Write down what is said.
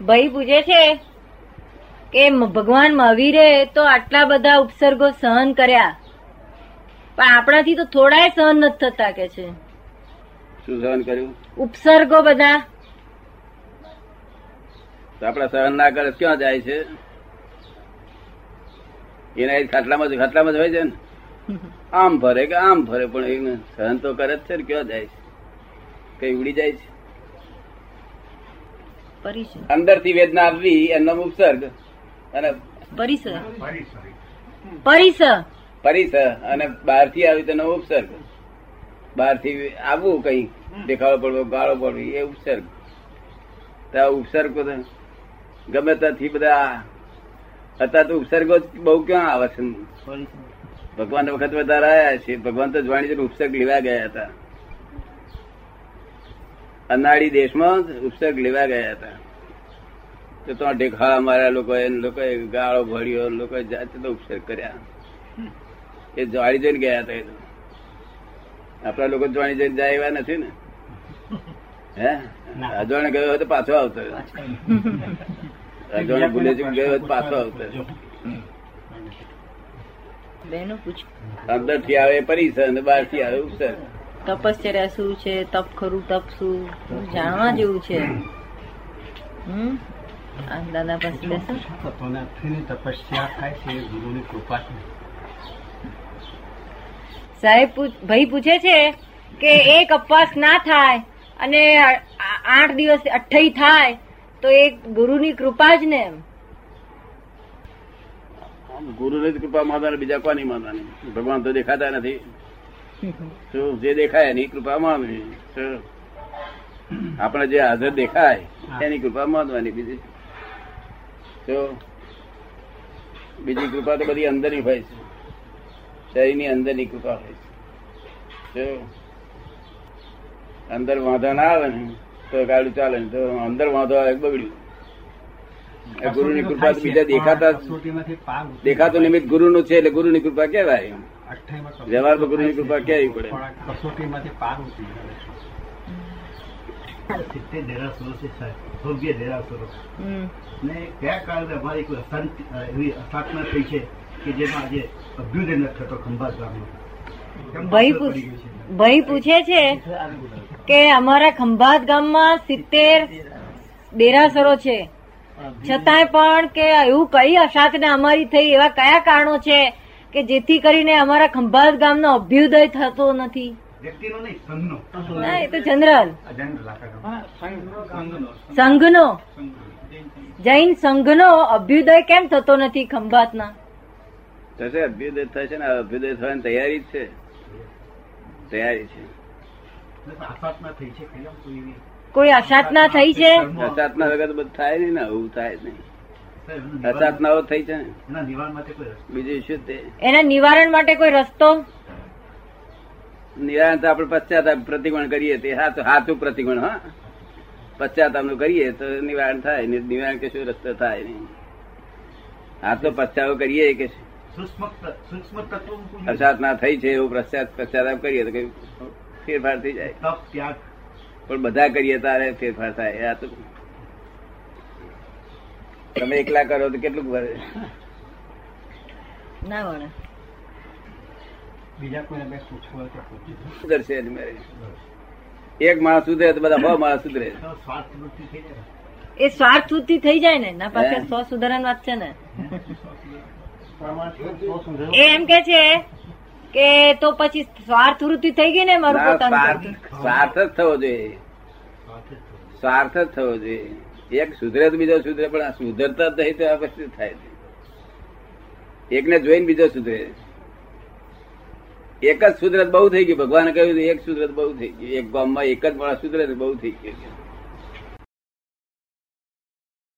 ભાઈ પૂછે છે કે ભગવાન મહાવીરે તો આટલા બધા ઉપસર્ગો સહન કર્યા. પણ આપણાથી તો થોડાય સહન નથી થતા કે છે. શું સહન કર્યું? ઉપસર્ગો બધા. આપડા સહન ના કરે ક્યાં જાય છે? એના ખાટલામાં જ ખાટલામાં જ હોય છે ને? આમ ભરે કે આમ ભરે પણ એને સહન તો કરે જ છે ને ક્યાં જાય છે? કઈ ઉડી જાય છે? અંદરથી વેદના આવવી એનો ઉપસર્ગ. અને પરિસ પરિસ ફરી પરિસર. પરિસર. અને બહારથી આવી તેનો ઉપસર્ગ. બહારથી આવવું કઈ. દેખાડો પડવો ગાળો પડવી એ ઉપસર્ગ. ઉપસર્ગ ગમે ત્યાંથી બધા અત્યારે તો ઉપસર્ગો જ બહુ ક્યાં આવે છે? ભગવાન વખત બધા રહ્યા છે. ભગવાન તો જાણી છે ઉપસર્ગ લેવા ગયા હતા. અનાળી દેશમાં ઉપસર્ગ લેવા ગયા હતા. તો તો ઢેખાડા માર્યા લોકોએ લોકોએ ગાળો ભર્યો લોકો જાતે તો ઉપસર્ગ કર્યા. એ જાણી જઈને ગયા હતા એ આપણા લોકો જાણી જઈને જાય એવા નથી ને. હે? અજવાણે ગયો હોય તો પાછો આવતો અજવાણે ભૂલે ગયો હોય તો પાછો આવતો અંદરથી આવે પરિસર અને બહારથી આવે ઉપસર્ગ. તપશ્ચર્યા શું છે તપ ખરું તપ શું? જાણવા જેવું છે. હમ? દાદા પાસે બેસો. તપસ્યા થાય છે ગુરુની સાહેબ ભાઈ પૂછે છે કે એક અપવાસ ના થાય અને આઠ દિવસ અઠ્ઠાઈ થાય તો એ ગુરુની કૃપા જ ને એમ. ગુરુ ની કૃપા માતા બીજા કોની માતા ભગવાન તો દેખાતા નથી. જે દેખાય એની કૃપા માનવી. આપણે જે હાજર દેખાય એની કૃપા માનવાની બીજી? બીજી કૃપા તો બધી અંદરની હોય છે. શરીરની અંદરની કૃપા હોય છે. શું? અંદર વાંધો ના આવે ને તો ગાડું ચાલે ને તો અંદર વાંધો આવે બગડ્યું. ગુરુ ગુરુની કૃપા બીજા દેખાતા જ- નિમિત્ત ગુરુ નું દેખાતું છે એટલે ગુરુની કૃપા કેવાય વ્યવહારમાં ગુરુની કૃપા કહેવી પડે. કસોટીમાંથી પાર ઉતરી સિત્તેર દેરાસરો છે સાહેબ. ભવ્ય ને કયા કારણે અમારી કોઈ અશાંતિ એવી અસ્થાપના થઈ છે કે જેમાં આજે અભ્યુદય ન થતો ખંભાત ગામનો ભાઈ પૂછ છે? ભાઈ પૂછે છે કે અમારા ખંભાત ગામમાં સિત્તેર દેરાસરો છે. છતાંય પણ કે એવું કઈ અશાંતને અમારી થઈ એવા કયા કારણો છે? કે જેથી કરીને અમારા ખંભાત ગામનો અભ્યુદય થતો નથી. વ્યક્તિનો નહીં સંઘનો. ના એ તો જનરલ. સંઘનો જૈન સંઘનો અભ્યુદય કેમ થતો નથી ખંભાતના? થશે અભ્યુદય થશે ને અભ્યુદય થવાની તૈયારી જ છે. તૈયારી છે. કોઈ અસાધના થઈ છે? અસાધના વગર બધું થાય નહીં ને આવું થાય નહીં. નિવારણ- થઈ છે ને માટે કોઈ રસ્તો? બીજું શું તે? એના નિવારણ માટે કોઈ રસ્તો? નિરાંત આપણે પશ્ચાતાપ પ્રતિકોણ કરીએ તે હાચું પ્રતિકોણ હા. પશ્ચાતાપનું કરીએ તો નિવારણ થાય ને નિવારણ કે શું રસ્તો થાય નહીં. હા તો પશ્ચાતાપ કરીએ કે સૂક્ષ્મ ત- સૂક્ષ્મ તત્વનું પૂજન. અસાધના થઈ છે એવું પશ્ચાત પશ્ચાતાપ કરીએ તો કઈ ફેરફાર થઈ જાય. પણ બધા કરીએ તારે ફેરફાર થાય આ તો તમે એકલા કરો તો કેટલું ભરે ના વણે. બીજા કોઈને બે પૂછવું હોય તો પૂછી એની એક માણસ સુધરે તો બધા સો માણસ સુધરે. એ સ્વાર્થ વૃત્તિ થઈ જાય ને. ના પાસે સો સુધારાની વાત છે ને. એ એમ કે છે કે તો પછી સ્વાર્થ વૃત્તિ થઈ ગઈ ને મારું પોતાનું સ્વાર્થ જ થવો જોઈએ. સ્વાર્થ જ થવો જોઈએ. એક સુધરે તો બીજો સુધરે, પણ આ સુધરતા જ તો પછી થાય છે. એકને જોઈને બીજો સુધરે. એક જ સુધરત બહુ થઈ ગયું. ભગવાને કહ્યું એક સુધરત બહુ થઈ ગયું. એક ગામમાં એક જ માણસ સુધરે બહુ થઈ ગયું.